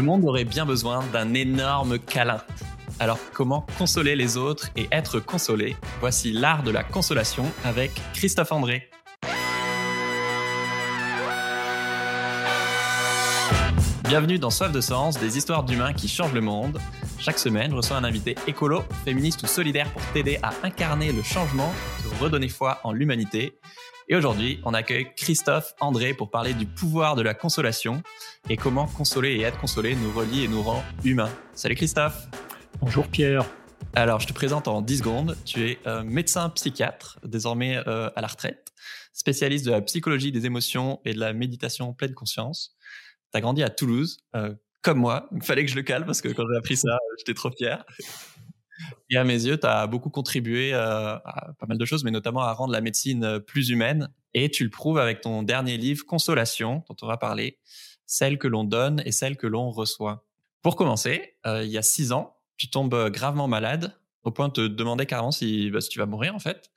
Le monde aurait bien besoin d'un énorme câlin. Alors comment consoler les autres et être consolé? Voici l'art de la consolation avec Christophe André. Bienvenue dans Soif de Sens, des histoires d'humains qui changent le monde. Chaque semaine, je reçois un invité écolo, féministe ou solidaire pour t'aider à incarner le changement, te redonner foi en l'humanité. Et aujourd'hui, on accueille Christophe André pour parler du pouvoir de la consolation et comment consoler et être consolé nous relie et nous rend humains. Salut Christophe. Bonjour Pierre. Alors, je te présente en 10 secondes. Tu es euh, médecin psychiatre, désormais euh, à la retraite, spécialiste de la psychologie des émotions et de la méditation pleine conscience. Tu as grandi à Toulouse, euh, comme moi. Il fallait que je le cale parce que quand j'ai appris ça, j'étais trop fier. Et à mes yeux, tu as beaucoup contribué euh, à pas mal de choses, mais notamment à rendre la médecine euh, plus humaine. Et tu le prouves avec ton dernier livre, Consolation, dont on va parler, celle que l'on donne et celle que l'on reçoit. Pour commencer, euh, il y a six ans, tu tombes gravement malade, au point de te demander carrément si, bah, si tu vas mourir en fait.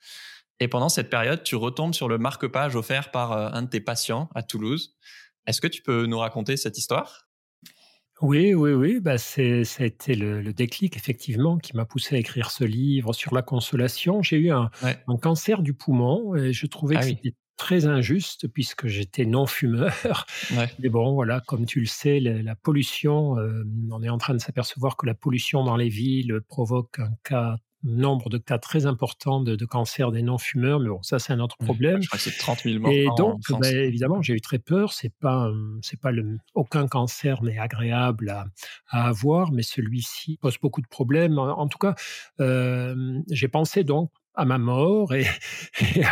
Et pendant cette période, tu retombes sur le marque-page offert par un de tes patients à Toulouse. Est-ce que tu peux nous raconter cette histoire? Oui, oui, oui, bah c'est, ça a été le, déclic, effectivement, qui m'a poussé à écrire ce livre sur la consolation. J'ai eu un, cancer du poumon et je trouvais ah que c'était très injuste puisque j'étais non-fumeur. Mais bon, voilà, comme tu le sais, la, pollution, euh, on est en train de s'apercevoir que la pollution dans les villes provoque un cas nombre de cas très importants de, cancer des non-fumeurs, mais bon, ça c'est un autre problème. je crois que c'est 30 000 morts. Et donc, bah, évidemment, j'ai eu très peur. C'est pas, c'est pas le, aucun cancer n'est agréable à, à, avoir, mais celui-ci pose beaucoup de problèmes. En, tout cas, euh, j'ai pensé donc à ma mort. Et,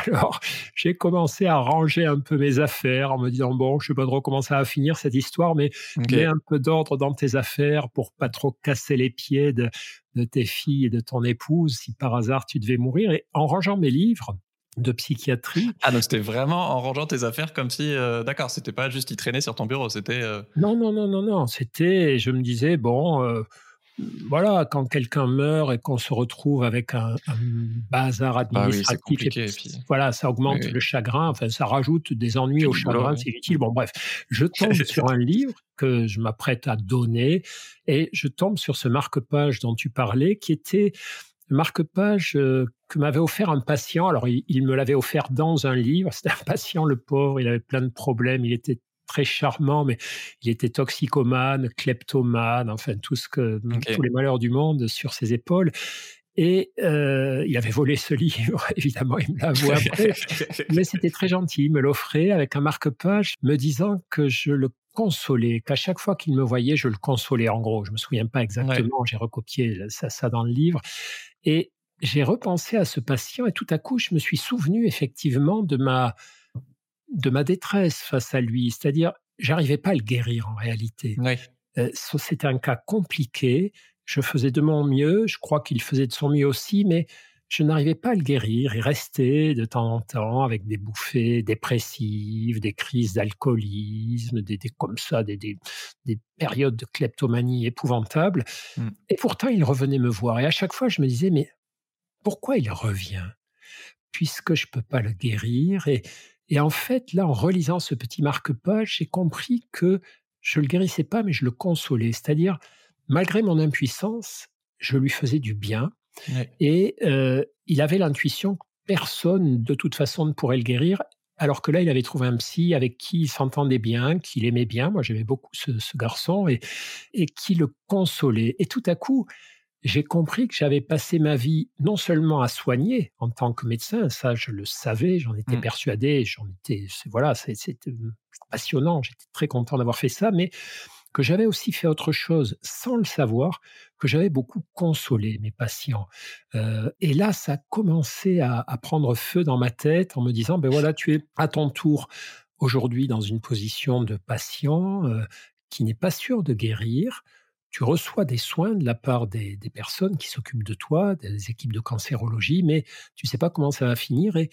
alors, j'ai commencé à ranger un peu mes affaires en me disant, bon, je sais pas trop comment ça va finir cette histoire, mais mets un peu d'ordre dans tes affaires pour pas trop casser les pieds de, de tes filles et de ton épouse si par hasard tu devais mourir. Et en rangeant mes livres, de psychiatrie. Ah donc c'était vraiment en rangeant tes affaires comme si, euh, d'accord, c'était pas juste y traîner sur ton bureau, c'était... Euh non, non, non, non, non, c'était, je me disais, bon, euh, voilà, quand quelqu'un meurt et qu'on se retrouve avec un, bazar bah administratif, voilà, ça augmente le chagrin, enfin, ça rajoute des ennuis au chagrin, c'est utile. Bon, bref, je tombe sur un livre que je m'apprête à donner et je tombe sur ce marque-page dont tu parlais, qui était le marque-page euh, que m'avait offert un patient. Alors, il, il me l'avait offert dans un livre. C'était un patient, le pauvre, il avait plein de problèmes, il était très charmant, mais il était toxicomane, kleptomane, enfin tout ce que tous les malheurs du monde sur ses épaules. Et euh, il avait volé ce livre, évidemment, il me l'a avoué après. mais c'était très gentil, il me l'offrait avec un marque-page, me disant que je le consolais, qu'à chaque fois qu'il me voyait, je le consolais. En gros, je me souviens pas exactement, j'ai recopié ça, ça dans le livre. Et j'ai repensé à ce patient et tout à coup, je me suis souvenu effectivement de ma de ma détresse face à lui. C'est-à-dire, j'arrivais pas à le guérir en réalité. Euh, c'était un cas compliqué. Je faisais de mon mieux. Je crois qu'il faisait de son mieux aussi, mais je n'arrivais pas à le guérir. Il restait de temps en temps avec des bouffées dépressives, des crises d'alcoolisme, des, comme ça, des, des, périodes de kleptomanie épouvantables. Mmh. Et pourtant, il revenait me voir. Et à chaque fois, je me disais, mais pourquoi il revient? Puisque je peux pas le guérir. Et et en fait, là, en relisant ce petit marque-page, j'ai compris que je le guérissais pas, mais je le consolais. C'est-à-dire, malgré mon impuissance, je lui faisais du bien. Et euh, il avait l'intuition que personne, de toute façon, ne pourrait le guérir. Alors que là, il avait trouvé un psy avec qui il s'entendait bien, qu'il aimait bien. Moi, j'aimais beaucoup ce, garçon et, et qui le consolait. Et tout à coup, j'ai compris que j'avais passé ma vie non seulement à soigner en tant que médecin, ça je le savais, j'en étais mmh. persuadé, j'en étais, voilà, c'était mmh, passionnant, j'étais très content d'avoir fait ça, mais que j'avais aussi fait autre chose sans le savoir, que j'avais beaucoup consolé mes patients. Euh, et là, ça a commencé à, prendre feu dans ma tête en me disant, ben voilà, tu es à ton tour aujourd'hui dans une position de patient euh, qui n'est pas sûr de guérir, tu reçois des soins de la part des, personnes qui s'occupent de toi, des équipes de cancérologie, mais tu ne sais pas comment ça va finir. Et,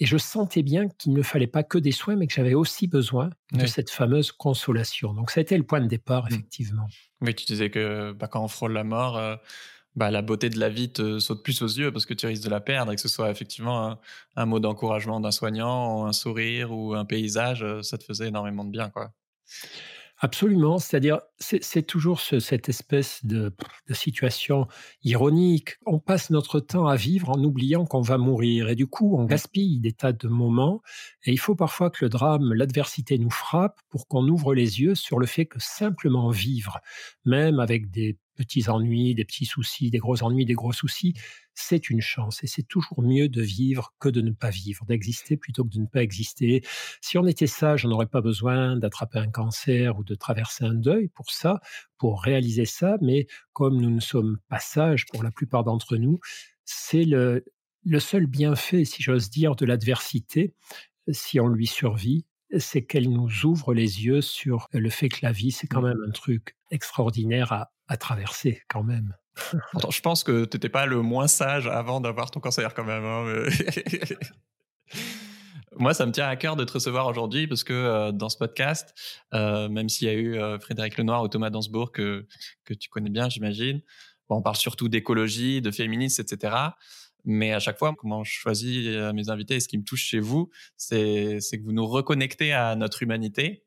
je sentais bien qu'il ne fallait pas que des soins, mais que j'avais aussi besoin de cette fameuse consolation. Donc ça a été le point de départ, mmh. effectivement. Oui, tu disais que bah, quand on frôle la mort, euh, bah, la beauté de la vie te saute plus aux yeux parce que tu risques de la perdre et que ce soit effectivement un, un mot d'encouragement d'un soignant, un sourire ou un paysage, euh, ça te faisait énormément de bien. quoi. Absolument, c'est-à-dire c'est toujours cette espèce de, situation ironique. On passe notre temps à vivre en oubliant qu'on va mourir et du coup on gaspille des tas de moments et il faut parfois que le drame, l'adversité nous frappe pour qu'on ouvre les yeux sur le fait que simplement vivre, même avec des petits ennuis, des petits soucis, des gros ennuis, des gros soucis, c'est une chance. Et c'est toujours mieux de vivre que de ne pas vivre, d'exister plutôt que de ne pas exister. Si on était sage, on n'aurait pas besoin d'attraper un cancer ou de traverser un deuil pour ça, pour réaliser ça. Mais comme nous ne sommes pas sages pour la plupart d'entre nous, c'est le, le seul bienfait, si j'ose dire, de l'adversité, si on lui survit, c'est qu'elle nous ouvre les yeux sur le fait que la vie, c'est quand mmh. même un truc extraordinaire à, traverser quand même. je pense que tu n'étais pas le moins sage avant d'avoir ton cancer quand même. Hein, Moi, ça me tient à cœur de te recevoir aujourd'hui parce que euh, dans ce podcast, euh, même s'il y a eu euh, Frédéric Lenoir ou Thomas Dansbourg que, que tu connais bien, j'imagine, on parle surtout d'écologie, de féminisme, etc. Mais à chaque fois, comment je choisis mes invités et ce qui me touche chez vous, c'est que vous nous reconnectez à notre humanité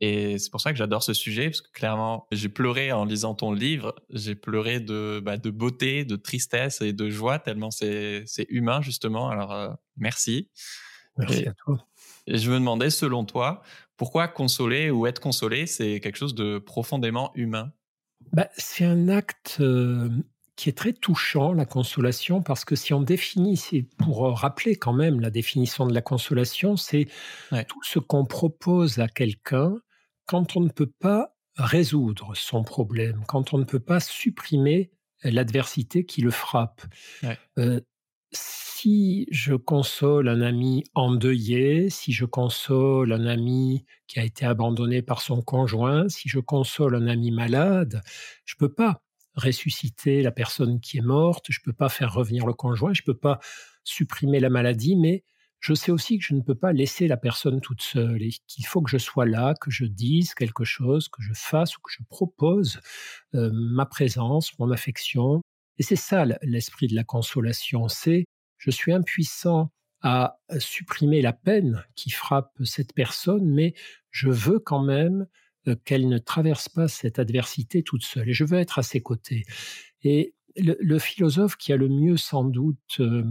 et c'est pour ça que j'adore ce sujet, parce que clairement, j'ai pleuré en lisant ton livre. J'ai pleuré de, bah, de beauté, de tristesse et de joie, tellement c'est humain, justement. Alors, euh, merci. Merci à toi. Et je me demandais, selon toi, pourquoi consoler ou être consolé, c'est quelque chose de profondément humain? Bah, C'est un acte euh, qui est très touchant, la consolation, parce que si on définit, c'est pour rappeler quand même la définition de la consolation, c'est tout ce qu'on propose à quelqu'un quand on ne peut pas résoudre son problème, quand on ne peut pas supprimer l'adversité qui le frappe. Euh, si je console un ami endeuillé, si je console un ami qui a été abandonné par son conjoint, si je console un ami malade, je ne peux pas ressusciter la personne qui est morte, je ne peux pas faire revenir le conjoint, je ne peux pas supprimer la maladie, mais je sais aussi que je ne peux pas laisser la personne toute seule et qu'il faut que je sois là, que je dise quelque chose, que je fasse ou que je propose euh, ma présence, mon affection. Et c'est ça l'esprit de la consolation, c'est je suis impuissant à supprimer la peine qui frappe cette personne, mais je veux quand même euh, qu'elle ne traverse pas cette adversité toute seule et je veux être à ses côtés. Et le, philosophe qui a le mieux sans doute euh,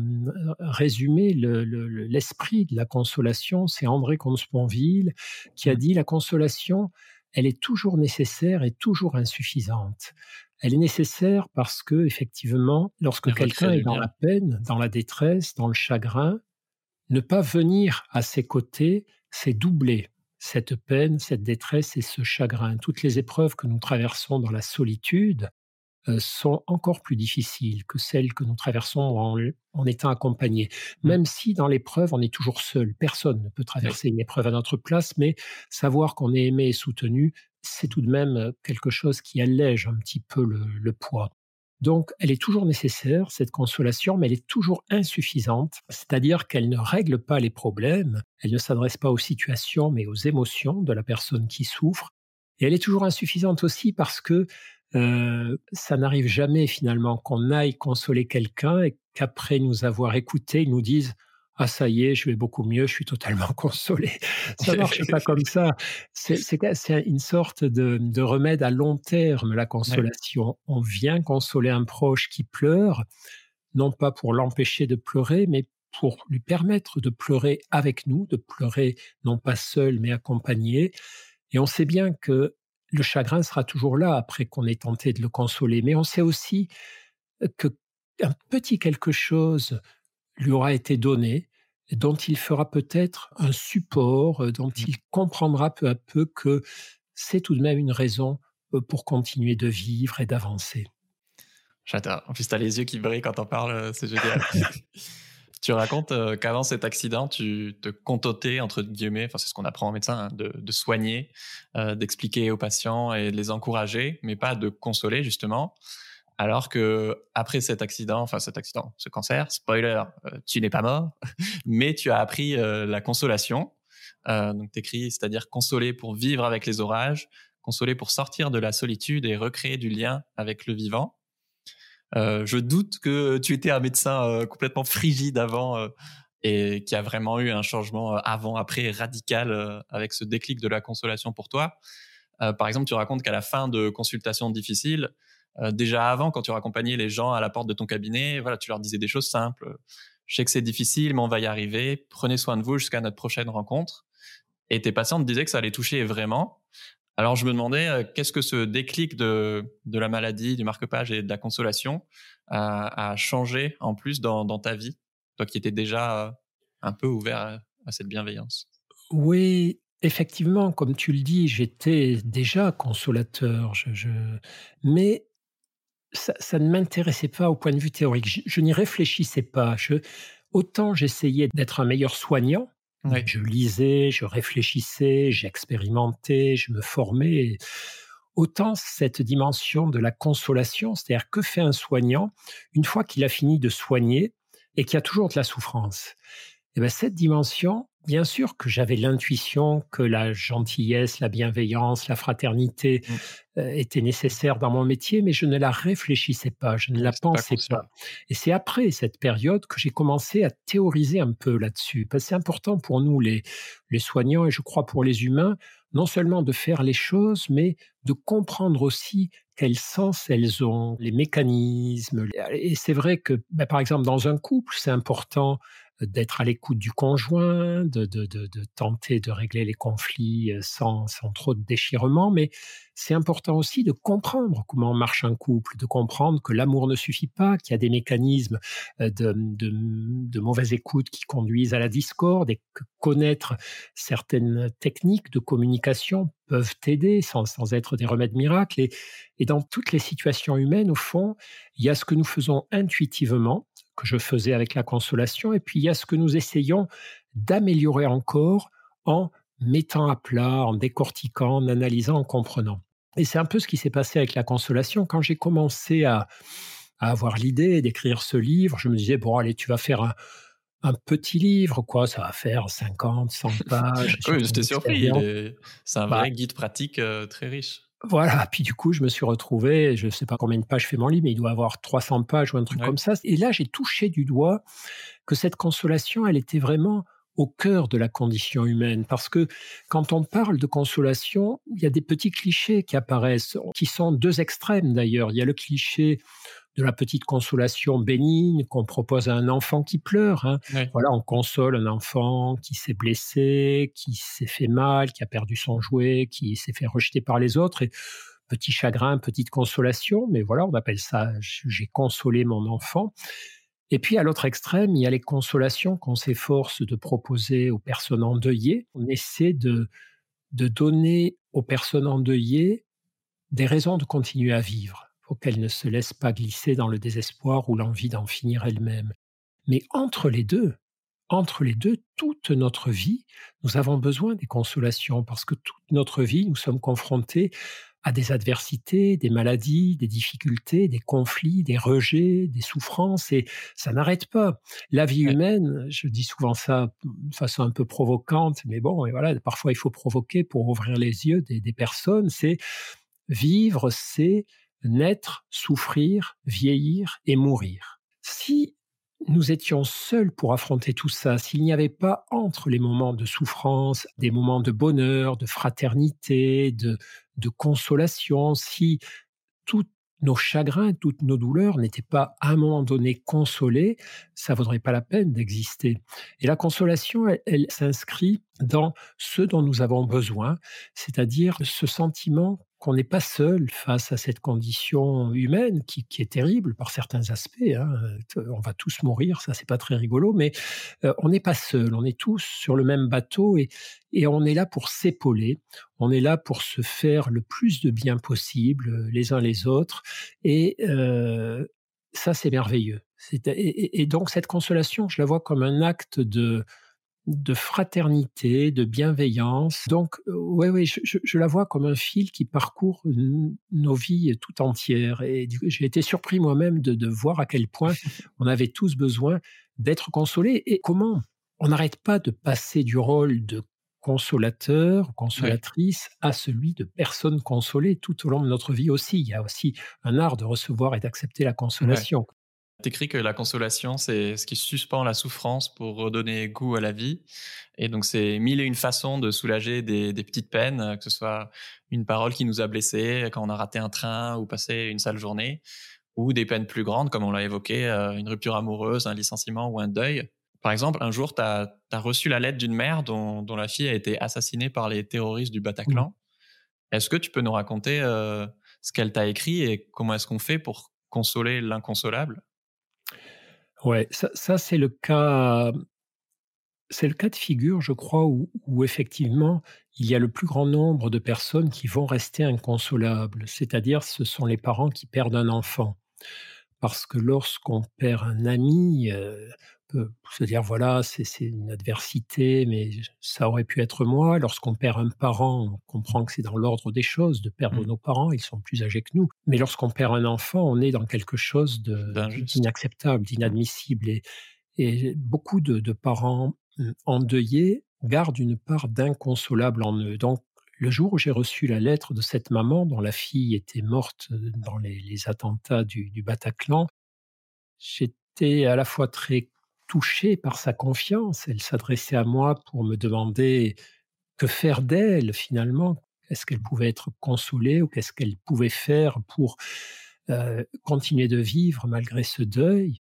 résumé l'esprit de la consolation, c'est André Comte-Sponville, qui a mmh. dit la consolation, elle est toujours nécessaire et toujours insuffisante. Elle est nécessaire parce que effectivement, lorsque quelqu'un est dans la peine, dans la détresse, dans le chagrin, ne pas venir à ses côtés, c'est doubler cette peine, cette détresse et ce chagrin. Toutes les épreuves que nous traversons dans la solitude, sont encore plus difficiles que celles que nous traversons en, étant accompagnés. Mmh. Même si dans l'épreuve, on est toujours seul. Personne ne peut traverser une épreuve à notre place, mais savoir qu'on est aimé et soutenu, c'est tout de même euh, quelque chose qui allège un petit peu le, poids. Donc, elle est toujours nécessaire, cette consolation, mais elle est toujours insuffisante, c'est-à-dire qu'elle ne règle pas les problèmes, elle ne s'adresse pas aux situations, mais aux émotions de la personne qui souffre. Et elle est toujours insuffisante aussi parce que euh, ça n'arrive jamais finalement qu'on aille consoler quelqu'un et qu'après nous avoir écouté, ils nous disent ah ça y est, je vais beaucoup mieux, je suis totalement consolé. Ça marche pas comme ça. C'est une sorte de, remède à long terme, la consolation. On vient consoler un proche qui pleure, non pas pour l'empêcher de pleurer, mais pour lui permettre de pleurer avec nous, de pleurer non pas seul, mais accompagné. Et on sait bien que le chagrin sera toujours là après qu'on ait tenté de le consoler. Mais on sait aussi que un petit quelque chose lui aura été donné, dont il fera peut-être un support, dont mmh. il comprendra peu à peu que c'est tout de même une raison pour continuer de vivre et d'avancer. J'adore. En plus, tu as les yeux qui brillent quand on parle, c'est génial. Tu racontes euh, qu'avant cet accident, tu te contentais, entre guillemets, enfin, c'est ce qu'on apprend en médecin, hein, de, soigner, euh, d'expliquer aux patients et de les encourager, mais pas de consoler, justement. Alors que après cet accident, enfin cet accident, ce cancer, spoiler, euh, tu n'es pas mort, mais tu as appris la consolation. donc t'écris, c'est-à-dire consoler pour vivre avec les orages, consoler pour sortir de la solitude et recréer du lien avec le vivant. Euh, je doute que tu étais un médecin euh, complètement frigide avant euh, et qui a vraiment eu un changement avant-après radical avec ce déclic de la consolation pour toi. par exemple, tu racontes qu'à la fin de consultations difficiles, déjà avant, quand tu raccompagnais les gens à la porte de ton cabinet, voilà, tu leur disais des choses simples. Je sais que c'est difficile, mais on va y arriver. Prenez soin de vous jusqu'à notre prochaine rencontre. Et tes patients te disaient que ça allait toucher vraiment. Alors je me demandais qu'est-ce que ce déclic de, de la maladie, du marque-page et de la consolation a, changé en plus dans, ta vie, toi qui étais déjà un peu ouvert à cette bienveillance. Oui, effectivement, comme tu le dis, j'étais déjà consolateur, mais ça, ne m'intéressait pas au point de vue théorique. Je, n'y réfléchissais pas. autant j'essayais d'être un meilleur soignant, je lisais, je réfléchissais, j'expérimentais, je me formais. Autant cette dimension de la consolation, c'est-à-dire que fait un soignant une fois qu'il a fini de soigner et qu'il y a toujours de la souffrance? Et eh bien cette dimension, Bien sûr que j'avais l'intuition que la gentillesse, la bienveillance, la fraternité mmh. euh, étaient nécessaires dans mon métier, mais je ne la réfléchissais pas, je ne la pensais pas, Et c'est après cette période que j'ai commencé à théoriser un peu là-dessus. Parce que c'est important pour nous, les, les soignants, et je crois pour les humains, non seulement de faire les choses, mais de comprendre aussi quel sens elles ont, les mécanismes. Et c'est vrai que, bah, par exemple, dans un couple, c'est important d'être à l'écoute du conjoint, de, de, de, de, tenter de régler les conflits euh, sans, sans trop de déchirement, mais c'est important aussi de comprendre comment marche un couple, de comprendre que l'amour ne suffit pas, qu'il y a des mécanismes euh, de, de, mauvaise écoute qui conduisent à la discorde et que connaître certaines techniques de communication peuvent aider sans, sans être des remèdes miracles. Et, et dans toutes les situations humaines, au fond, il y a ce que nous faisons intuitivement, que je faisais avec la consolation, et puis il y a ce que nous essayons d'améliorer encore en mettant à plat, en décortiquant, en analysant, en comprenant. Et c'est un peu ce qui s'est passé avec la consolation. Quand j'ai commencé à, avoir l'idée d'écrire ce livre, je me disais, bon, allez, tu vas faire un, un petit livre, quoi, ça va faire 50, 100 pages. oui, j'étais surpris. C'est un bah vrai guide pratique euh, très riche. Voilà, puis du coup, je me suis retrouvé, je ne sais pas combien de pages fait mon livre, mais il doit avoir 300 pages ou un truc comme ça. Et là, j'ai touché du doigt que cette consolation, elle était vraiment au cœur de la condition humaine. Parce que quand on parle de consolation, il y a des petits clichés qui apparaissent, qui sont deux extrêmes d'ailleurs. Il y a le cliché de la petite consolation bénigne qu'on propose à un enfant qui pleure. Hein. Voilà, on console un enfant qui s'est blessé, qui s'est fait mal, qui a perdu son jouet, qui s'est fait rejeter par les autres. Et petit chagrin, petite consolation, mais voilà, on appelle ça j'ai consolé mon enfant. Et puis à l'autre extrême, il y a les consolations qu'on s'efforce de proposer aux personnes endeuillées. On essaie de, de donner aux personnes endeuillées des raisons de continuer à vivre pour qu'elle ne se laisse pas glisser dans le désespoir ou l'envie d'en finir elle-même. Mais entre les deux, entre les deux, toute notre vie, nous avons besoin des consolations parce que toute notre vie, nous sommes confrontés à des adversités, des maladies, des difficultés, des conflits, des rejets, des souffrances, et ça n'arrête pas. La vie humaine, je dis souvent ça de façon un peu provocante, mais bon, et voilà, parfois il faut provoquer pour ouvrir les yeux des, des personnes, c'est vivre, c'est naître, souffrir, vieillir et mourir. Si nous étions seuls pour affronter tout ça, s'il n'y avait pas entre les moments de souffrance, des moments de bonheur, de fraternité, de, consolation, si tous nos chagrins, toutes nos douleurs n'étaient pas à un moment donné consolés, ça vaudrait pas la peine d'exister. Et la consolation, elle s'inscrit dans ce dont nous avons besoin, c'est-à-dire ce sentiment qu'on n'est pas seul face à cette condition humaine qui, est terrible par certains aspects. Hein. On va tous mourir, ça c'est pas très rigolo, mais euh, on n'est pas seul. On est tous sur le même bateau et, on est là pour s'épauler. On est là pour se faire le plus de bien possible euh, les uns les autres. Et euh, ça c'est merveilleux. et donc cette consolation, je la vois comme un acte de de fraternité, de bienveillance. Donc, oui, euh, ouais, je, la vois comme un fil qui parcourt nos vies tout entières. Et j'ai été surpris moi-même de, voir à quel point on avait tous besoin d'être consolés. Et comment on n'arrête pas de passer du rôle de consolateur, consolatrice, à celui de personne consolée tout au long de notre vie aussi. Il y a aussi un art de recevoir et d'accepter la consolation. T'écris que la consolation, c'est ce qui suspend la souffrance pour redonner goût à la vie. Et donc, c'est mille et une façons de soulager des, petites peines, que ce soit une parole qui nous a blessés quand on a raté un train ou passé une sale journée, ou des peines plus grandes, comme on l'a évoqué, euh, une rupture amoureuse, un licenciement ou un deuil. Par exemple, un jour, tu as, reçu la lettre d'une mère dont, la fille a été assassinée par les terroristes du Bataclan. Mmh. Est-ce que tu peux nous raconter euh, ce qu'elle t'a écrit et comment est-ce qu'on fait pour consoler l'inconsolable? Ouais, ça, c'est le cas. C'est le cas de figure, je crois, où, effectivement il y a le plus grand nombre de personnes qui vont rester inconsolables. C'est-à-dire, ce sont les parents qui perdent un enfant. Parce que lorsqu'on perd un ami, euh, se dire voilà, c'est une adversité, mais ça aurait pu être moi. Lorsqu'on perd un parent, on comprend que c'est dans l'ordre des choses de perdre mmh. nos parents, ils sont plus âgés que nous. Mais lorsqu'on perd un enfant, on est dans quelque chose d'inacceptable, d'inadmissible. Et, et, beaucoup de, de, parents mmh, endeuillés gardent une part d'inconsolable en eux. Donc, le jour où j'ai reçu la lettre de cette maman dont la fille était morte dans les, les attentats du, du Bataclan, j'étais à la fois très touchée par sa confiance. Elle s'adressait à moi pour me demander que faire d'elle finalement. Est-ce qu'elle pouvait être consolée ou qu'est-ce qu'elle pouvait faire pour euh, continuer de vivre malgré ce deuil?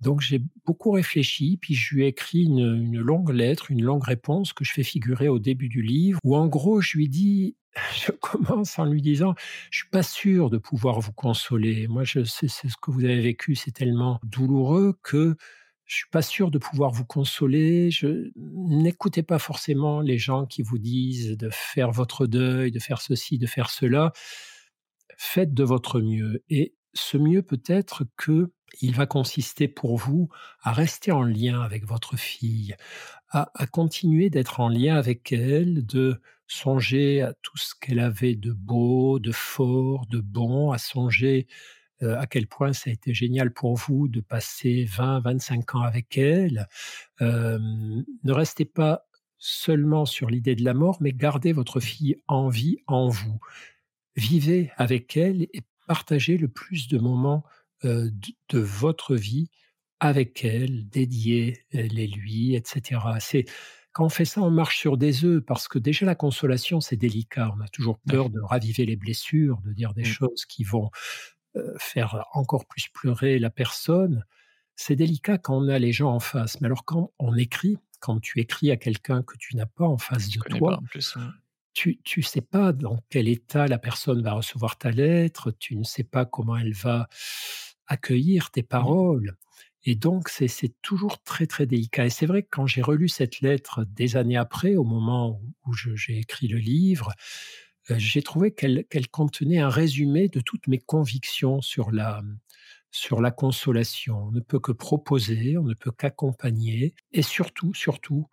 Donc j'ai beaucoup réfléchi, puis je lui ai écrit une, longue lettre, une longue réponse que je fais figurer au début du livre, où en gros je lui dis, je commence en lui disant, je suis pas sûr de pouvoir vous consoler. Moi, je ce que vous avez vécu, c'est tellement douloureux que je suis pas sûr de pouvoir vous consoler. Je n'écoutez pas forcément les gens qui vous disent de faire votre deuil, de faire ceci, de faire cela. Faites de votre mieux. Et ce mieux peut-être que il va consister pour vous à rester en lien avec votre fille, à continuer d'être en lien avec elle, de songer à tout ce qu'elle avait de beau, de fort, de bon, à songer euh, à quel point ça a été génial pour vous de passer 20, 25 ans avec elle. Euh, ne restez pas seulement sur l'idée de la mort, mais gardez votre fille en vie en vous. Vivez avec elle et partagez le plus de moments euh, de, votre vie avec elle, dédiés les lui, etc. C'est quand on fait ça, on marche sur des œufs parce que déjà la consolation, c'est délicat. On a toujours peur de raviver les blessures, de dire des mmh. choses qui vont faire encore plus pleurer la personne, c'est délicat quand on a les gens en face. Mais alors quand on écrit, quand tu écris à quelqu'un que tu n'as pas en face de toi, tu ne sais pas dans quel état la personne va recevoir ta lettre, tu ne sais pas comment elle va accueillir tes mmh. paroles. Et donc, c'est toujours très, très délicat. Et c'est vrai que quand j'ai relu cette lettre des années après, au moment où j'ai écrit le livre, euh, j'ai trouvé qu'elle contenait un résumé de toutes mes convictions sur la, sur la consolation. On ne peut que proposer, on ne peut qu'accompagner. Et surtout, surtout,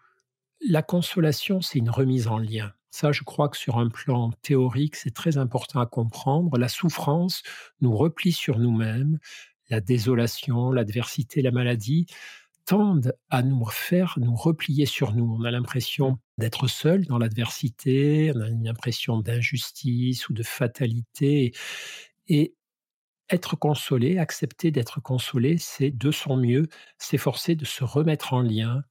la consolation, c'est une remise en lien. Ça, je crois que sur un plan théorique, c'est très important à comprendre. La souffrance nous replie sur nous-mêmes, la désolation, l'adversité, la maladie tendent à nous faire nous replier sur nous. On a l'impression d'être seul dans l'adversité, on a une impression d'injustice ou de fatalité. Et être consolé, accepter d'être consolé, c'est de son mieux s'efforcer de se remettre en lien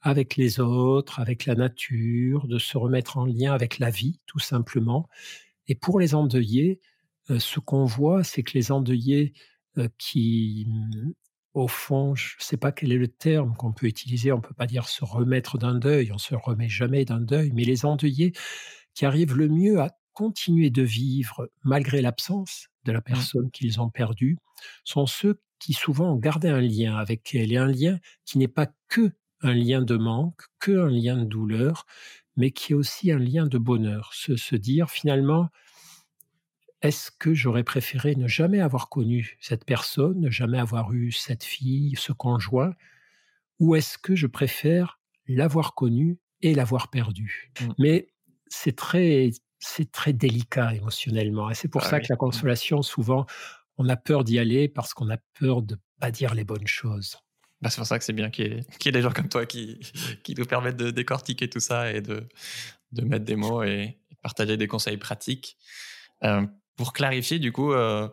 avec les autres, avec la nature, de se remettre en lien avec la vie, tout simplement. Et pour les endeuillés, euh, ce qu'on voit, c'est que les endeuillés euh, qui au fond, je ne sais pas quel est le terme qu'on peut utiliser, on ne peut pas dire se remettre d'un deuil, on se remet jamais d'un deuil, mais les endeuillés qui arrivent le mieux à continuer de vivre malgré l'absence de la mmh. personne qu'ils ont perdue, sont ceux qui souvent ont gardé un lien avec elle, et un lien qui n'est pas que un lien de manque, que un lien de douleur, mais qui est aussi un lien de bonheur. Se, se dire finalement, est-ce que j'aurais préféré ne jamais avoir connu cette personne, ne jamais avoir eu cette fille, ce conjoint, ou est-ce que je préfère l'avoir connue et l'avoir perdue mmh. Mais c'est très, c'est très délicat émotionnellement, et c'est pour ah ça que la mmh. consolation, souvent, on a peur d'y aller parce qu'on a peur de pas dire les bonnes choses. Bah, c'est pour ça que c'est bien qu'il y, ait des gens comme toi qui, qui nous permettent de décortiquer tout ça et de, de mettre des mots et, partager des conseils pratiques. Euh, pour clarifier, du coup, euh,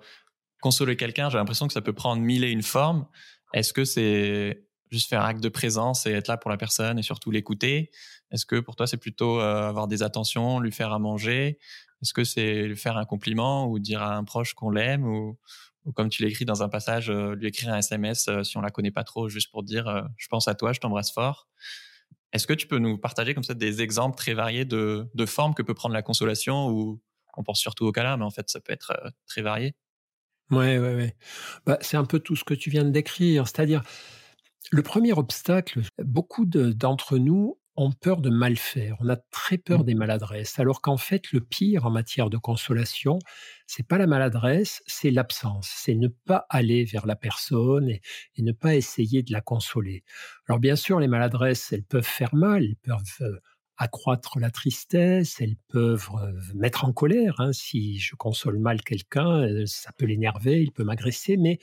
consoler quelqu'un, j'ai l'impression que ça peut prendre mille et une formes. Est-ce que c'est juste faire acte de présence et être là pour la personne et surtout l'écouter? Est-ce que pour toi, c'est plutôt euh, avoir des attentions, lui faire à manger? Est-ce que c'est lui faire un compliment ou dire à un proche qu'on l'aime ou, comme tu l'écris dans un passage, euh, lui écrire un SMS si on la connaît pas trop, juste pour dire je pense à toi, je t'embrasse fort est-ce que tu peux nous partager comme ça des exemples très variés de, de formes que peut prendre la consolation ou on pense surtout au câlin, mais en fait ça peut être très varié Ouais, ouais, ouais. Bah, c'est un peu tout ce que tu viens de décrire. C'est-à-dire, le premier obstacle, beaucoup d'entre nous ont peur de mal faire. On a très peur mmh. des maladresses. Alors qu'en fait, le pire en matière de consolation, c'est pas la maladresse, c'est l'absence. C'est ne pas aller vers la personne et, et, ne pas essayer de la consoler. Alors bien sûr, les maladresses, elles peuvent faire mal, elles peuvent euh, accroître la tristesse, elles peuvent euh, mettre en colère. Hein. Si je console mal quelqu'un, euh, ça peut l'énerver, il peut m'agresser, mais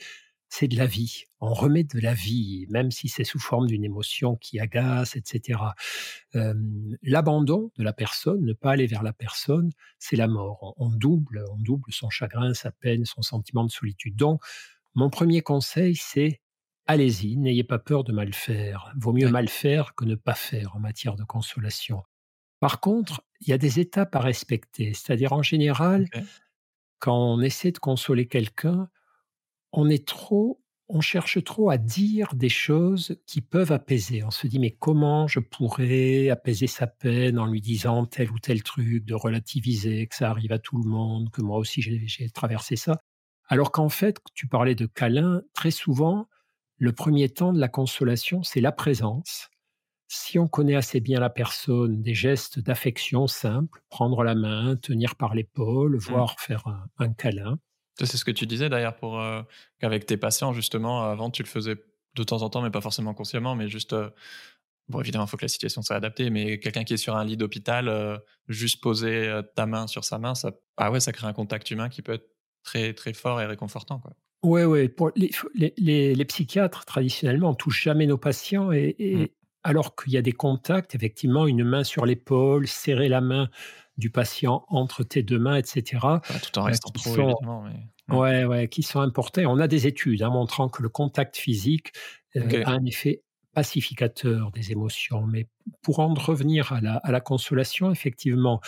c'est de la vie. On remet de la vie, même si c'est sous forme d'une émotion qui agace, etc. L'abandon de la personne, ne pas aller vers la personne, c'est la mort. On, double, on double son chagrin, sa peine, son sentiment de solitude. Donc, mon premier conseil, c'est allez-y, n'ayez pas peur de mal faire. Vaut mieux mal faire que ne pas faire en matière de consolation. Par contre, il y a des étapes à respecter. C'est-à-dire, en général, quand on essaie de consoler quelqu'un, on est trop, on cherche trop à dire des choses qui peuvent apaiser. On se dit, mais comment je pourrais apaiser sa peine en lui disant tel ou tel truc, de relativiser, que ça arrive à tout le monde, que moi aussi j'ai traversé ça. Alors qu'en fait, tu parlais de câlin, très souvent, le premier temps de la consolation, c'est la présence. Si on connaît assez bien la personne, des gestes d'affection simples, prendre la main, tenir par l'épaule, mmh. voire faire un, câlin. C'est ce que tu disais d'ailleurs pour euh, qu'avec tes patients justement avant tu le faisais de temps en temps mais pas forcément consciemment mais juste euh, bon évidemment il faut que la situation soit adaptée mais quelqu'un qui est sur un lit d'hôpital euh, juste poser ta main sur sa main ça ah ouais ça crée un contact humain qui peut être très très fort et réconfortant quoi. Oui. Pour les, les, les, psychiatres, traditionnellement, on touche jamais nos patients et, mmh. alors qu'il y a des contacts, effectivement, une main sur l'épaule, serrer la main du patient entre tes deux mains, etc. tout en euh, restant évidemment. Ouais, ouais, qui sont importés. On a des études hein, montrant que le contact physique euh, a un effet pacificateur des émotions. Mais pour en revenir à la, à la consolation, effectivement,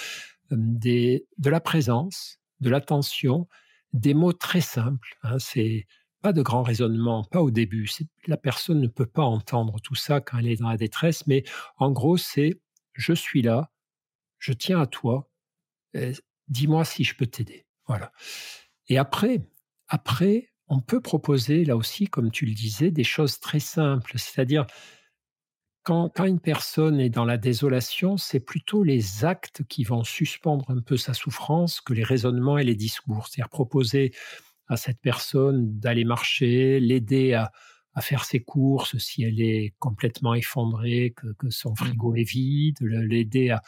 euh, des, de la présence, de l'attention, des mots très simples. Hein, c'est pas de grand raisonnement, pas au début. La personne ne peut pas entendre tout ça quand elle est dans la détresse, mais en gros, c'est je suis là, je tiens à toi, dis-moi si je peux t'aider. Voilà. Et après, après, on peut proposer là aussi, comme tu le disais, des choses très simples, c'est-à-dire quand, une personne est dans la désolation, c'est plutôt les actes qui vont suspendre un peu sa souffrance que les raisonnements et les discours. C'est-à-dire proposer à cette personne d'aller marcher, l'aider à, faire ses courses si elle est complètement effondrée, que, son mmh. frigo est vide, l'aider à,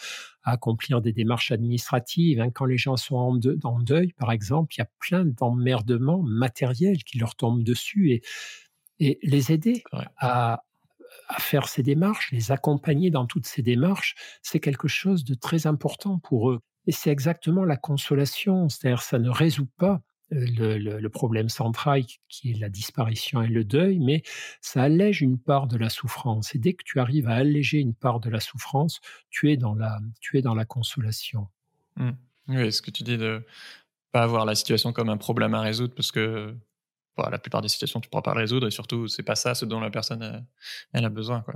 accomplir des démarches administratives. Hein. Quand les gens sont en, deuil, par exemple, il y a plein d'emmerdements matériels qui leur tombent dessus et, et les aider à, à faire ces démarches, les accompagner dans toutes ces démarches, c'est quelque chose de très important pour eux. Et c'est exactement la consolation, c'est-à-dire ça ne résout pas euh, le, problème central qui est la disparition et le deuil, mais ça allège une part de la souffrance. Et dès que tu arrives à alléger une part de la souffrance, tu es dans la, tu es dans la consolation. Mmh. Oui, ce que tu dis de pas avoir la situation comme un problème à résoudre, parce que la plupart des situations, tu ne pourras pas le résoudre et surtout, c'est pas ça ce dont la personne a, elle a besoin. Quoi.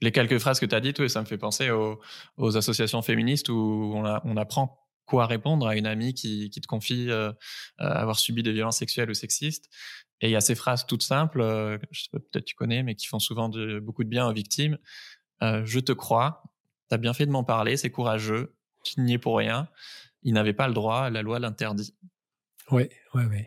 Les quelques phrases que tu as dites, ça me fait penser aux, associations féministes où on, apprend quoi répondre à une amie qui, te confie euh, avoir subi des violences sexuelles ou sexistes. Et il y a ces phrases toutes simples, euh, je peut-être tu connais, mais qui font souvent beaucoup de bien aux victimes. Euh, je te crois, tu as bien fait de m'en parler, c'est courageux, tu n'y es pour rien. Il n'avait pas le droit, la loi l'interdit. Oui, oui, oui.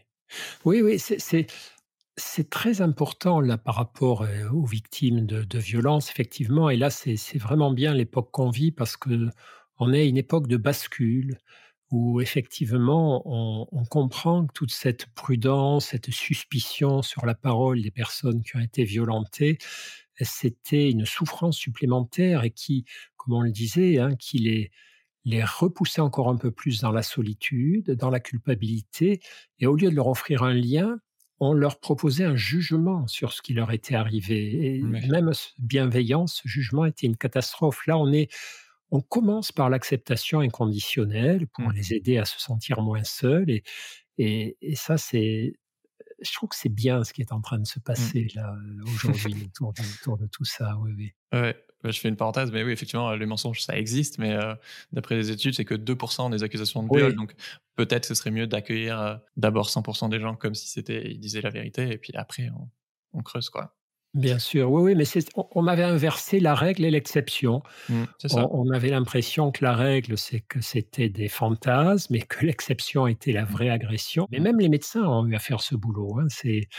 Oui, oui, c'est très important là par rapport euh, aux victimes de, violences, effectivement. Et là, c'est vraiment bien l'époque qu'on vit parce que on est une époque de bascule où effectivement on, on, comprend que toute cette prudence, cette suspicion sur la parole des personnes qui ont été violentées, c'était une souffrance supplémentaire et qui, comme on le disait, hein, qui les, les repousser encore un peu plus dans la solitude, dans la culpabilité, et au lieu de leur offrir un lien, on leur proposait un jugement sur ce qui leur était arrivé. Et même bienveillant, ce jugement était une catastrophe. Là, on est, on commence par l'acceptation inconditionnelle pour mmh. les aider à se sentir moins seuls. Et, et, et ça, c'est, je trouve que c'est bien ce qui est en train de se mmh. passer là aujourd'hui autour, autour, de tout ça. Oui, oui. Ouais, je fais une parenthèse, mais oui, effectivement, les mensonges, ça existe, mais euh, d'après les études, c'est que 2% des accusations de viol. Donc peut-être ce serait mieux d'accueillir euh, d'abord 100% des gens comme si c'était ils disaient la vérité, et puis après on, on creuse quoi. Bien sûr, oui, oui, mais on, avait inversé la règle et l'exception. Mmh, on, avait l'impression que la règle, c'est que c'était des fantasmes et que l'exception était la vraie agression. Mais même les médecins ont eu à faire ce boulot. Hein. C'est,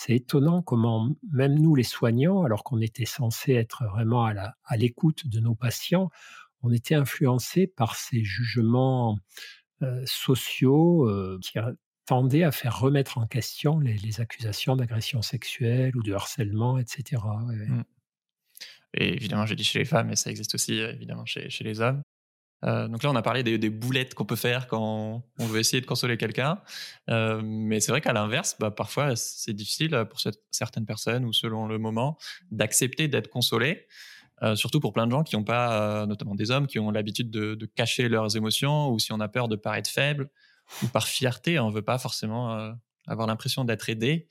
c'est étonnant comment même nous, les soignants, alors qu'on était censé être vraiment à, l'écoute de nos patients, on était influencés par ces jugements euh, sociaux euh, qui tendait à faire remettre en question les, accusations d'agression sexuelle ou de harcèlement, etc. Mmh. Et évidemment, j'ai dit chez les femmes, mais ça existe aussi évidemment chez les hommes. Euh, donc là, on a parlé des, boulettes qu'on peut faire quand on veut essayer de consoler quelqu'un. Euh, mais c'est vrai qu'à l'inverse, bah, parfois, c'est difficile pour certaines personnes ou selon le moment d'accepter d'être consolé. surtout pour plein de gens qui n'ont pas, notamment des hommes, qui ont l'habitude de, cacher leurs émotions ou si on a peur de paraître faible ou par fierté, on veut pas forcément euh, avoir l'impression d'être aidé.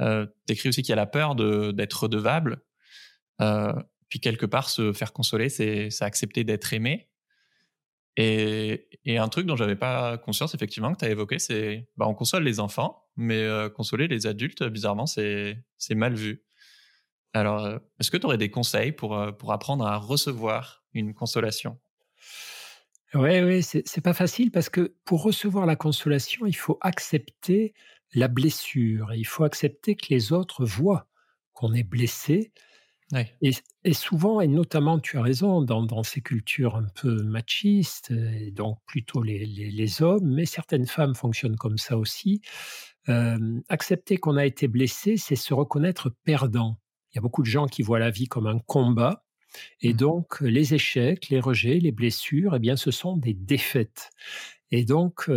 Euh, T'écris aussi qu'il y a la peur d'être redevable. Euh, puis quelque part, se faire consoler, c'est accepter d'être aimé. Et, et, un truc dont j'avais pas conscience, effectivement, que tu as évoqué, c'est bah, on console les enfants, mais euh, consoler les adultes, bizarrement, c'est mal vu. Alors, euh, est-ce que tu aurais des conseils pour, pour apprendre à recevoir une consolation? Oui, oui, c'est pas facile parce que pour recevoir la consolation, il faut accepter la blessure. il faut accepter que les autres voient qu'on est blessé. Et, souvent, et notamment, tu as raison, dans, ces cultures un peu machistes, et donc plutôt les, hommes, mais certaines femmes fonctionnent comme ça aussi. Euh, accepter qu'on a été blessé, c'est se reconnaître perdant. Il y a beaucoup de gens qui voient la vie comme un combat et mmh. donc, les échecs, les rejets, les blessures, eh bien, ce sont des défaites. Et donc,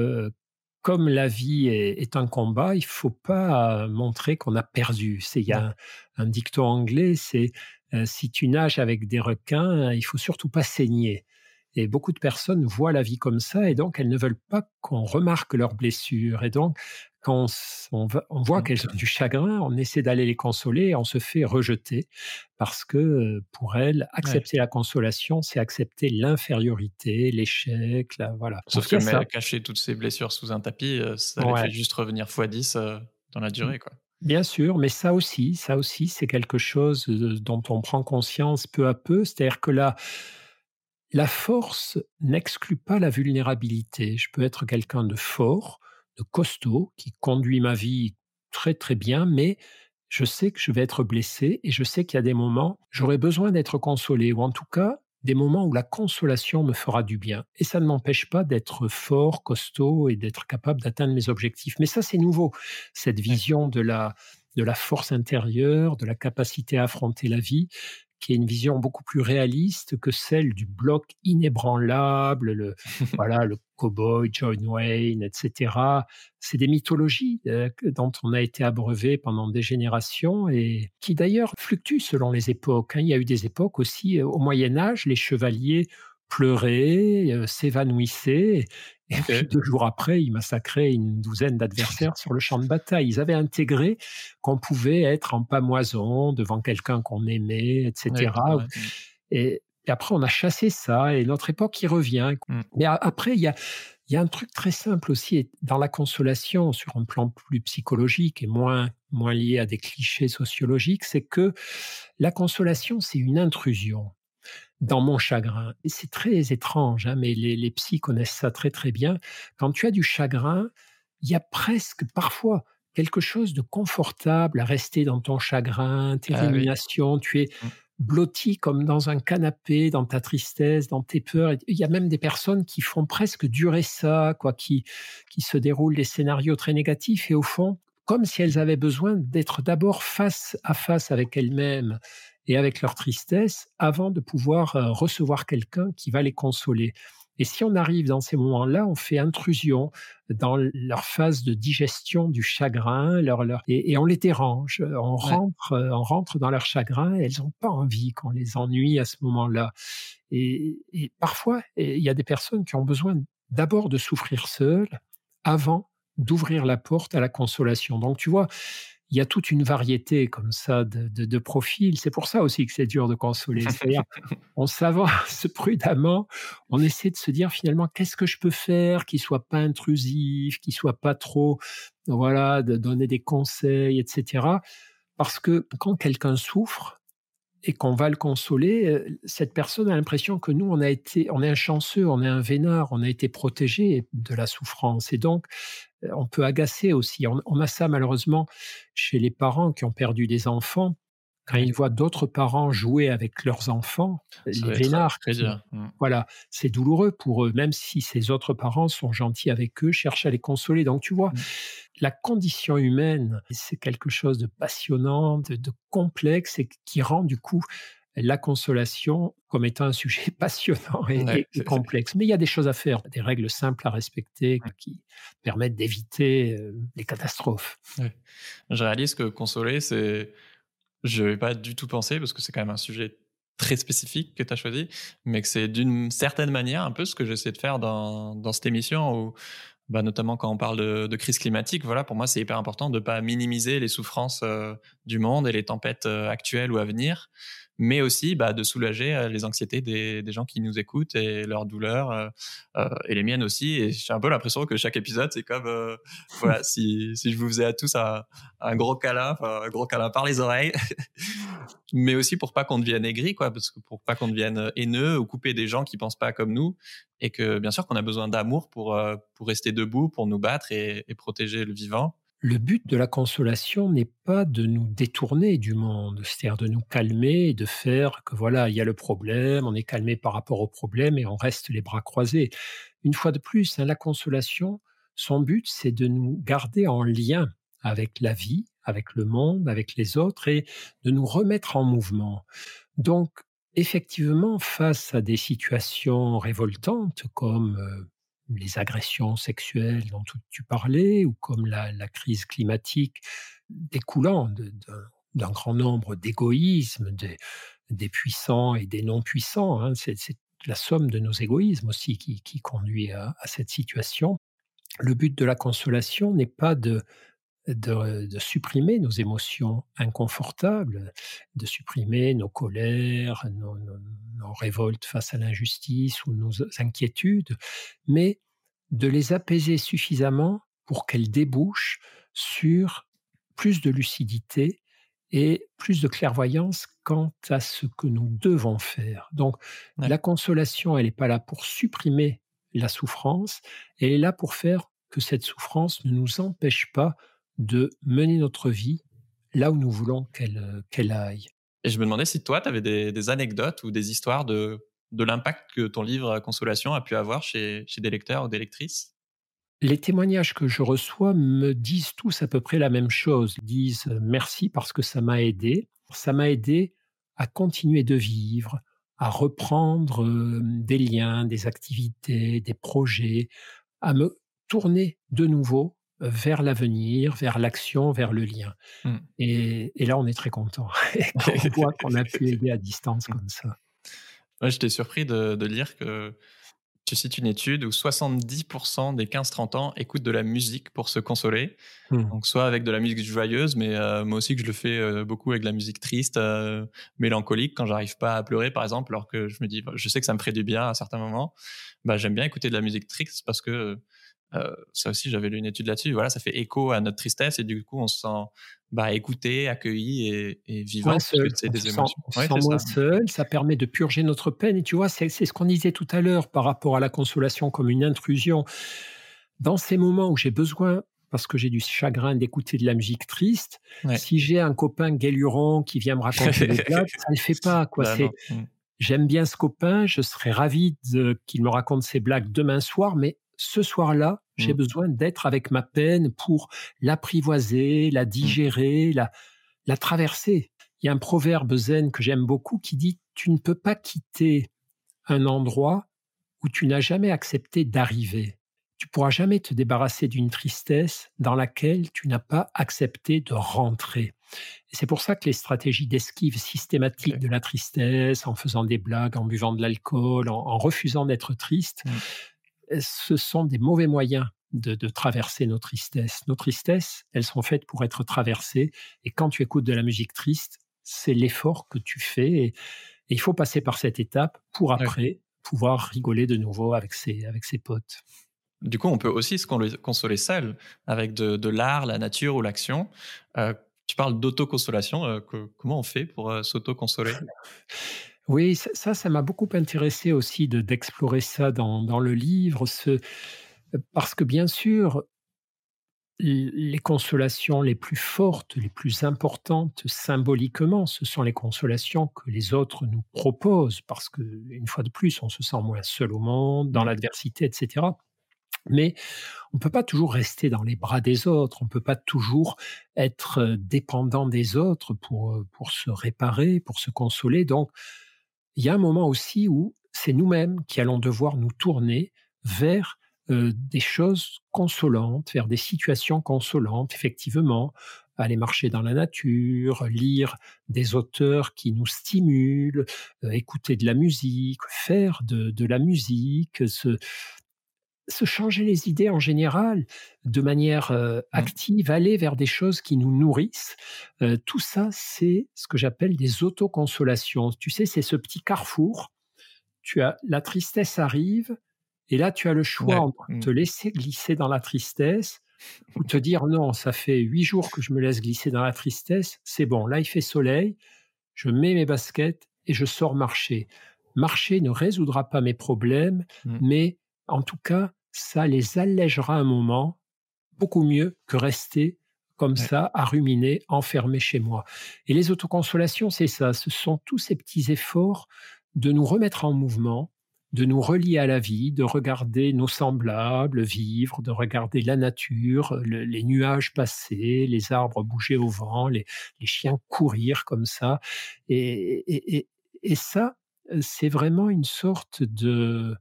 comme la vie est, un combat, il ne faut pas montrer qu'on a perdu. Il y a un, dicton anglais, c'est si tu nages avec des requins, il faut surtout pas saigner. Et beaucoup de personnes voient la vie comme ça, et donc elles ne veulent pas qu'on remarque leurs blessures. Et donc, quand on, voit qu'elles ont du chagrin, on essaie d'aller les consoler et on se fait rejeter parce que pour elles, accepter la consolation, c'est accepter l'infériorité, l'échec, voilà. Sauf que cacher toutes ces blessures sous un tapis, ça les fait juste revenir x 10 dans la mmh. durée, quoi. Bien sûr, mais ça aussi, ça aussi, c'est quelque chose dont on prend conscience peu à peu. C'est-à-dire que là, la force n'exclut pas la vulnérabilité. Je peux être quelqu'un de fort, de costaud, qui conduit ma vie très très bien, mais je sais que je vais être blessé et je sais qu'il y a des moments, j'aurai besoin d'être consolé, ou en tout cas des moments où la consolation me fera du bien. Et ça ne m'empêche pas d'être fort, costaud et d'être capable d'atteindre mes objectifs. Mais ça, c'est nouveau, cette vision de la, de la force intérieure, de la capacité à affronter la vie qui est une vision beaucoup plus réaliste que celle du bloc inébranlable, le, voilà, le cowboy, John Wayne, etc. C'est des mythologies euh, dont on a été abreuvé pendant des générations et qui d'ailleurs fluctuent selon les époques. Hein. Il y a eu des époques aussi, euh, au Moyen Âge, les chevaliers pleuraient, euh, s'évanouissaient, et puis deux jours après, ils massacraient une douzaine d'adversaires sur le champ de bataille. Ils avaient intégré qu'on pouvait être en pamoison devant quelqu'un qu'on aimait, etc. et, après, on a chassé ça, et notre époque y revient. Mmh. Mais après, il y a, y a un truc très simple aussi dans la consolation, sur un plan plus psychologique et moins, moins lié à des clichés sociologiques, c'est que la consolation, c'est une intrusion dans mon chagrin. C'est très étrange, hein, mais les, les psys connaissent ça très très bien. Quand tu as du chagrin, il y a presque parfois quelque chose de confortable à rester dans ton chagrin, tes ah, tu es mmh. blotti comme dans un canapé, dans ta tristesse, dans tes peurs. Il y a même des personnes qui font presque durer ça, quoi, qui, qui se déroulent des scénarios très négatifs et au fond, comme si elles avaient besoin d'être d'abord face à face avec elles-mêmes et avec leur tristesse avant de pouvoir euh, recevoir quelqu'un qui va les consoler. Et si on arrive dans ces moments-là, on fait intrusion dans leur phase de digestion du chagrin, leur, leur, et, on les dérange. On rentre, on rentre dans leur chagrin. Et elles n'ont pas envie qu'on les ennuie à ce moment-là. Et, et parfois, il y a des personnes qui ont besoin d'abord de souffrir seules avant d'ouvrir la porte à la consolation. Donc, tu vois, il y a toute une variété comme ça de, profils. C'est pour ça aussi que c'est dur de consoler. On s'avance prudemment, on essaie de se dire finalement qu'est-ce que je peux faire qui soit pas intrusif, qui soit pas trop, voilà, de donner des conseils, etc. Parce que quand quelqu'un souffre, et qu'on va le consoler, euh, cette personne a l'impression que nous, on a été, on est un chanceux, on est un vénard, on a été protégé de la souffrance. Et donc, euh, on peut agacer aussi. On, a ça malheureusement chez les parents qui ont perdu des enfants. Quand ils voient d'autres parents jouer avec leurs enfants, les vénards, mmh. voilà, c'est douloureux pour eux, même si ces autres parents sont gentils avec eux, cherchent à les consoler. Donc tu vois, mmh. La condition humaine, c'est quelque chose de passionnant, de, complexe et qui rend du coup la consolation comme étant un sujet passionnant et, complexe. Mais il y a des choses à faire, des règles simples à respecter qui permettent d'éviter euh, les catastrophes. Je réalise que consoler, c'est... Je vais pas du tout penser, parce que c'est quand même un sujet très spécifique que tu as choisi, mais que c'est d'une certaine manière un peu ce que j'essaie de faire dans, dans cette émission, où, bah, notamment quand on parle de, crise climatique, voilà, pour moi c'est hyper important de ne pas minimiser les souffrances euh, du monde et les tempêtes euh, actuelles ou à venir, mais aussi bah, de soulager euh, les anxiétés des, des, gens qui nous écoutent et leurs douleurs euh, euh, et les miennes aussi. Et j'ai un peu l'impression que chaque épisode, c'est comme voilà, si, si je vous faisais à tous un, un gros câlin, un gros câlin par les oreilles, mais aussi pour pas qu'on devienne aigri, quoi, parce que pour pas qu'on devienne haineux ou couper des gens qui pensent pas comme nous, et que bien sûr qu'on a besoin d'amour pour pour rester debout, pour nous battre et, et protéger le vivant le but de la consolation n'est pas de nous détourner du monde, c'est-à-dire de nous calmer et de faire que voilà, il y a le problème, on est calmé par rapport au problème et on reste les bras croisés. Une fois de plus, hein, la consolation, son but, c'est de nous garder en lien avec la vie, avec le monde, avec les autres et de nous remettre en mouvement. Donc, effectivement, face à des situations révoltantes comme euh, les agressions sexuelles dont tu parlais, ou comme la, crise climatique découlant d'un grand nombre d'égoïsmes des, puissants et des non-puissants. Hein. C'est la somme de nos égoïsmes aussi qui, conduit à, cette situation. Le but de la consolation n'est pas de, de, supprimer nos émotions inconfortables, de supprimer nos colères, nos, révoltes face à l'injustice ou nos inquiétudes, mais de les apaiser suffisamment pour qu'elles débouchent sur plus de lucidité et plus de clairvoyance quant à ce que nous devons faire. Donc la consolation, elle n'est pas là pour supprimer la souffrance, elle est là pour faire que cette souffrance ne nous empêche pas de mener notre vie là où nous voulons qu'elle euh, qu'elle aille. Et je me demandais si toi, tu avais des, anecdotes ou des histoires de, de l'impact que ton livre Consolation a pu avoir chez, chez des lecteurs ou des lectrices? Les témoignages que je reçois me disent tous à peu près la même chose. Ils disent euh, merci parce que ça m'a aidé. Ça m'a aidé à continuer de vivre, à reprendre euh, des liens, des activités, des projets, à me tourner de nouveau vers l'avenir, vers l'action, vers le lien. Mmh. Et, là, on est très content on voit qu'on a pu aider à distance comme ça. Moi, j'étais surpris de, lire que tu cites une étude où 70% des 15-30 ans écoutent de la musique pour se consoler. Mmh. Donc, soit avec de la musique joyeuse, mais euh, moi aussi que je le fais euh, beaucoup avec de la musique triste, euh, mélancolique, quand j'arrive pas à pleurer, par exemple, alors que je me dis, je sais que ça me ferait du bien à certains moments. Bah, j'aime bien écouter de la musique triste parce que euh, ça aussi, j'avais lu une étude là-dessus. Voilà, ça fait écho à notre tristesse et du coup, on se sent bah, écouté, accueilli et, et vivant. C'est des émotions. on se sent moins ça. seul. Ça permet de purger notre peine. Et tu vois, c'est ce qu'on disait tout à l'heure par rapport à la consolation comme une intrusion. Dans ces moments où j'ai besoin parce que j'ai du chagrin d'écouter de la musique triste. Si j'ai un copain guéluron qui vient me raconter des blagues, ça ne fait pas. Quoi. Bah mmh. J'aime bien ce copain, je serais ravi qu'il me raconte ses blagues demain soir, mais ce soir-là, j'ai mmh. besoin d'être avec ma peine pour l'apprivoiser, la mmh. digérer, la, la traverser. Il y a un proverbe zen que j'aime beaucoup qui dit Tu ne peux pas quitter un endroit où tu n'as jamais accepté d'arriver. Tu pourras jamais te débarrasser d'une tristesse dans laquelle tu n'as pas accepté de rentrer. Et c'est pour ça que les stratégies d'esquive systématique de la tristesse, en faisant des blagues, en buvant de l'alcool, en, refusant d'être triste, mmh. Ce sont des mauvais moyens de, traverser nos tristesses. Nos tristesses, elles sont faites pour être traversées. Et quand tu écoutes de la musique triste, c'est l'effort que tu fais. Et, il faut passer par cette étape pour après pouvoir rigoler de nouveau avec ses, avec ses potes. Du coup, on peut aussi se consoler seul avec de, l'art, la nature ou l'action. Euh, tu parles d'autoconsolation. Euh, comment on fait pour euh, s'auto-consoler? Oui, ça, ça m'a beaucoup intéressé aussi d'explorer ça dans, le livre, ce, parce que bien sûr, les consolations les plus fortes, les plus importantes symboliquement, ce sont les consolations que les autres nous proposent, parce que une fois de plus, on se sent moins seul au monde, dans l'adversité, etc. Mais on ne peut pas toujours rester dans les bras des autres, on ne peut pas toujours être dépendant des autres pour, pour se réparer, pour se consoler. Donc, il y a un moment aussi où c'est nous-mêmes qui allons devoir nous tourner vers euh, des choses consolantes, vers des situations consolantes, effectivement, aller marcher dans la nature, lire des auteurs qui nous stimulent, euh, écouter de la musique, faire de, la musique, se, changer les idées en général de manière euh, mmh. active, aller vers des choses qui nous nourrissent. tout ça, c'est ce que j'appelle des autoconsolations. Tu sais, c'est ce petit carrefour. Tu as la tristesse arrive, et là, tu as le choix entre mmh. te laisser glisser dans la tristesse ou te dire non, ça fait huit jours que je me laisse glisser dans la tristesse, c'est bon, là il fait soleil, je mets mes baskets et je sors marcher. Marcher ne résoudra pas mes problèmes, mmh. mais en tout cas, ça les allègera un moment beaucoup mieux que rester comme ça à ruminer, enfermé chez moi. Et les autoconsolations, c'est ça, ce sont tous ces petits efforts de nous remettre en mouvement, de nous relier à la vie, de regarder nos semblables vivre, de regarder la nature, les nuages passer, les arbres bouger au vent, les, chiens courir comme ça. Et, ça, c'est vraiment une sorte de,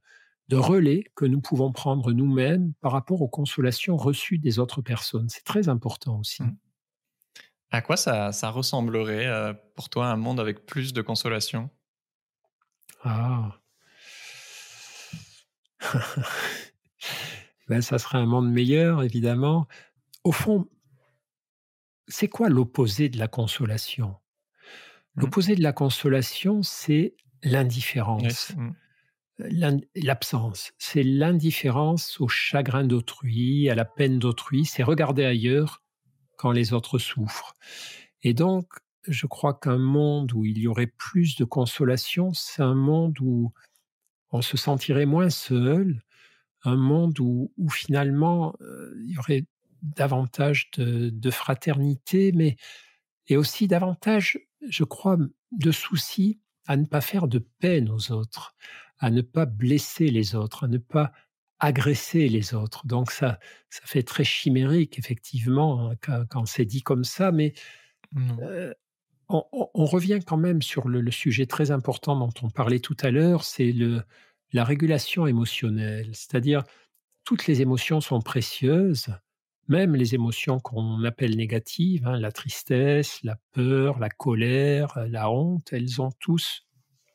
relais que nous pouvons prendre nous-mêmes par rapport aux consolations reçues des autres personnes. C'est très important aussi. Mmh. À quoi ça, ça ressemblerait euh, pour toi un monde avec plus de consolation Ah, ben, ça serait un monde meilleur, évidemment. Au fond, c'est quoi l'opposé de la consolation? Mmh. L'opposé de la consolation, c'est l'indifférence. Mmh. L'absence, c'est l'indifférence au chagrin d'autrui, à la peine d'autrui, c'est regarder ailleurs quand les autres souffrent. Et donc, je crois qu'un monde où il y aurait plus de consolation, c'est un monde où on se sentirait moins seul, un monde où, finalement euh, il y aurait davantage de, fraternité, mais et aussi davantage, je crois, de soucis à ne pas faire de peine aux autres, à ne pas blesser les autres, à ne pas agresser les autres. Donc ça, ça fait très chimérique, effectivement, hein, quand, c'est dit comme ça, mais euh, on, revient quand même sur le, sujet très important dont on parlait tout à l'heure, c'est la régulation émotionnelle. C'est-à-dire, toutes les émotions sont précieuses, même les émotions qu'on appelle négatives, hein, la tristesse, la peur, la colère, la honte, elles ont tous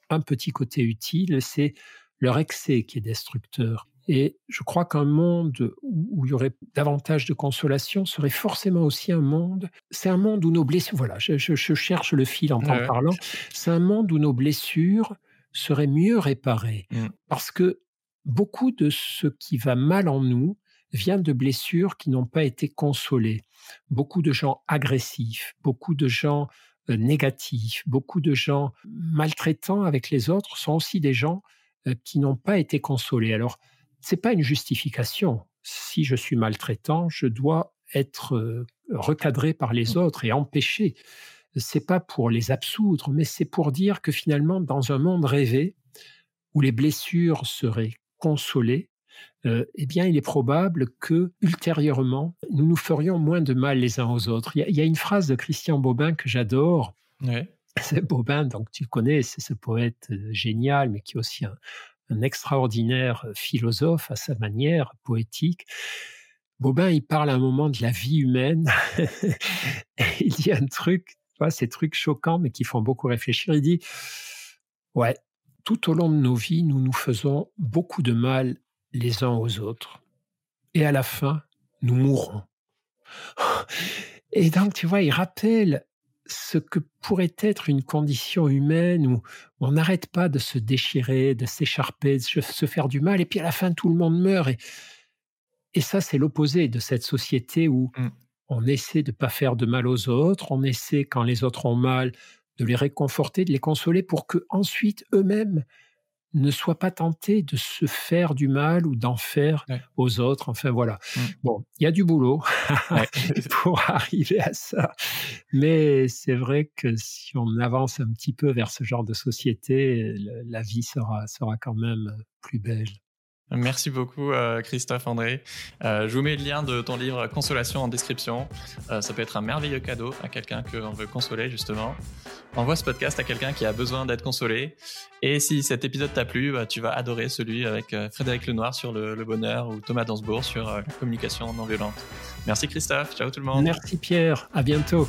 un petit côté utile, c'est leur excès qui est destructeur. Et je crois qu'un monde où, il y aurait davantage de consolation serait forcément aussi un monde. C'est un monde où nos blessures. Voilà, je, cherche le fil en t'en parlant. C'est un monde où nos blessures seraient mieux réparées. Mmh. Parce que beaucoup de ce qui va mal en nous vient de blessures qui n'ont pas été consolées. Beaucoup de gens agressifs, beaucoup de gens euh, négatifs, beaucoup de gens maltraitants avec les autres sont aussi des gens euh, qui n'ont pas été consolés. Alors, c'est pas une justification. Si je suis maltraitant, je dois être euh, recadré par les mmh. autres et empêché. C'est pas pour les absoudre, mais c'est pour dire que finalement, dans un monde rêvé où les blessures seraient consolées, euh, eh bien, il est probable que ultérieurement, nous nous ferions moins de mal les uns aux autres. Il y a, une phrase de Christian Bobin que j'adore. C'est Bobin, donc tu le connais, c'est ce poète euh, génial, mais qui est aussi un, un extraordinaire philosophe à sa manière, poétique. Bobin, il parle à un moment de la vie humaine. il dit un truc, ces trucs choquants, mais qui font beaucoup réfléchir. Il dit, ouais, tout au long de nos vies, nous nous faisons beaucoup de mal les uns aux autres. Et à la fin, nous mourrons. Et donc, tu vois, il rappelle ce que pourrait être une condition humaine où on n'arrête pas de se déchirer, de s'écharper, de se faire du mal, et puis à la fin, tout le monde meurt. Et, et ça, c'est l'opposé de cette société où mmh. on essaie de ne pas faire de mal aux autres, on essaie, quand les autres ont mal, de les réconforter, de les consoler pour que ensuite eux-mêmes ne soient pas tentés de se faire du mal ou d'en faire aux autres. Enfin voilà. Mmh. Bon, il y a du boulot pour arriver à ça. Mais c'est vrai que si on avance un petit peu vers ce genre de société, la vie sera, sera quand même plus belle. Merci beaucoup euh, Christophe André. Euh, je vous mets le lien de ton livre Consolation en description. Euh, ça peut être un merveilleux cadeau à quelqu'un qu'on veut consoler justement. Envoie ce podcast à quelqu'un qui a besoin d'être consolé. Et si cet épisode t'a plu, bah, tu vas adorer celui avec Frédéric Lenoir sur le, le, bonheur ou Thomas Dansbourg sur la communication non violente. Merci Christophe. Ciao tout le monde. Merci Pierre. À bientôt.